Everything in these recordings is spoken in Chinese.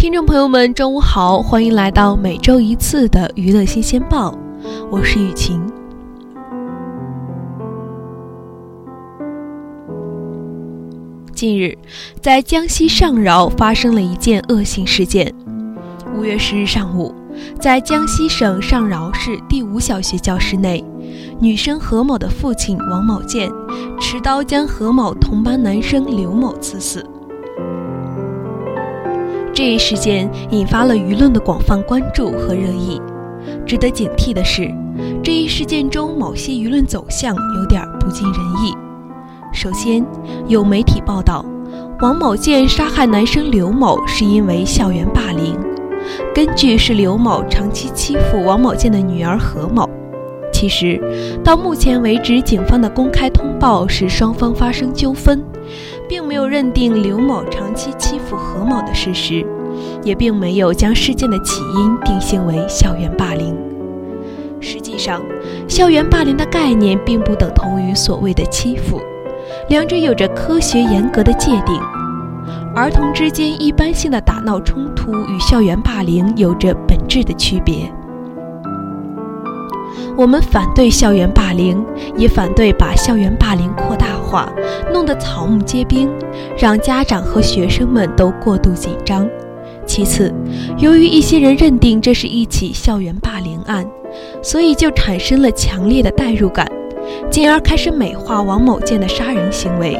听众朋友们，中午好，欢迎来到每周一次的娱乐新鲜报，我是雨晴。近日，在江西上饶发生了一件恶性事件。五月十日上午，在江西省上饶市第五小学教室内，女生何某的父亲王某建持刀将何某同班男生刘某刺死。这一事件引发了舆论的广泛关注和热议。值得警惕的是，这一事件中某些舆论走向有点不尽人意。首先，有媒体报道，王某建杀害男生刘某是因为校园霸凌，根据是刘某长期欺负王某建的女儿何某。其实，到目前为止，警方的公开通报是双方发生纠纷。并没有认定刘某长期欺负何某的事实，也并没有将事件的起因定性为校园霸凌。实际上，校园霸凌的概念并不等同于所谓的欺负，两者有着科学严格的界定。儿童之间一般性的打闹冲突与校园霸凌有着本质的区别。我们反对校园霸凌，也反对把校园霸凌扩大化，弄得草木皆兵，让家长和学生们都过度紧张。其次，由于一些人认定这是一起校园霸凌案，所以就产生了强烈的代入感，进而开始美化王某建的杀人行为。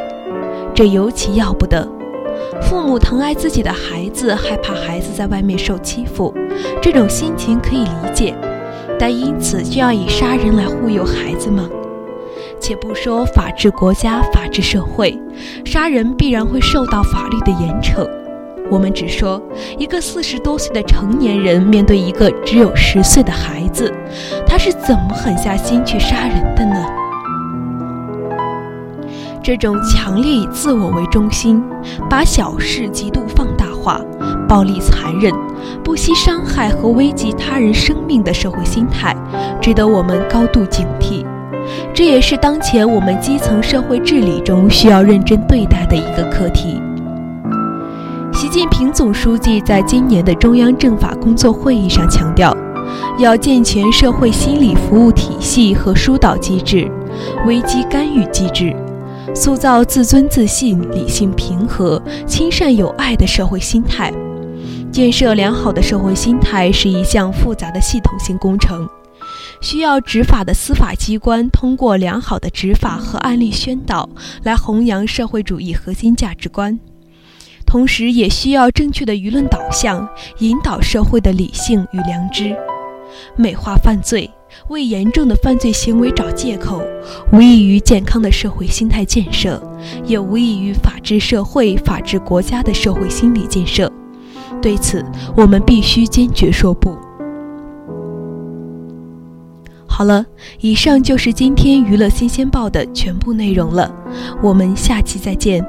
这尤其要不得。父母疼爱自己的孩子，害怕孩子在外面受欺负，这种心情可以理解。但因此就要以杀人来忽悠孩子吗？且不说法治国家、法治社会，杀人必然会受到法律的严惩。我们只说一个四十多岁的成年人面对一个只有十岁的孩子，他是怎么狠下心去杀人的呢？这种强烈以自我为中心，把小事极度放大化。暴力残忍、不惜伤害和危及他人生命的社会心态，值得我们高度警惕。这也是当前我们基层社会治理中需要认真对待的一个课题。习近平总书记在今年的中央政法工作会议上强调，要健全社会心理服务体系和疏导机制、危机干预机制。塑造自尊自信、理性平和、亲善友爱的社会心态。建设良好的社会心态是一项复杂的系统性工程，需要执法的司法机关通过良好的执法和案例宣导来弘扬社会主义核心价值观，同时也需要正确的舆论导向，引导社会的理性与良知。美化犯罪，为严重的犯罪行为找借口，无异于健康的社会心态建设，也无异于法治社会、法治国家的社会心理建设。对此，我们必须坚决说不。好了，以上就是今天娱乐新鲜报的全部内容了，我们下期再见。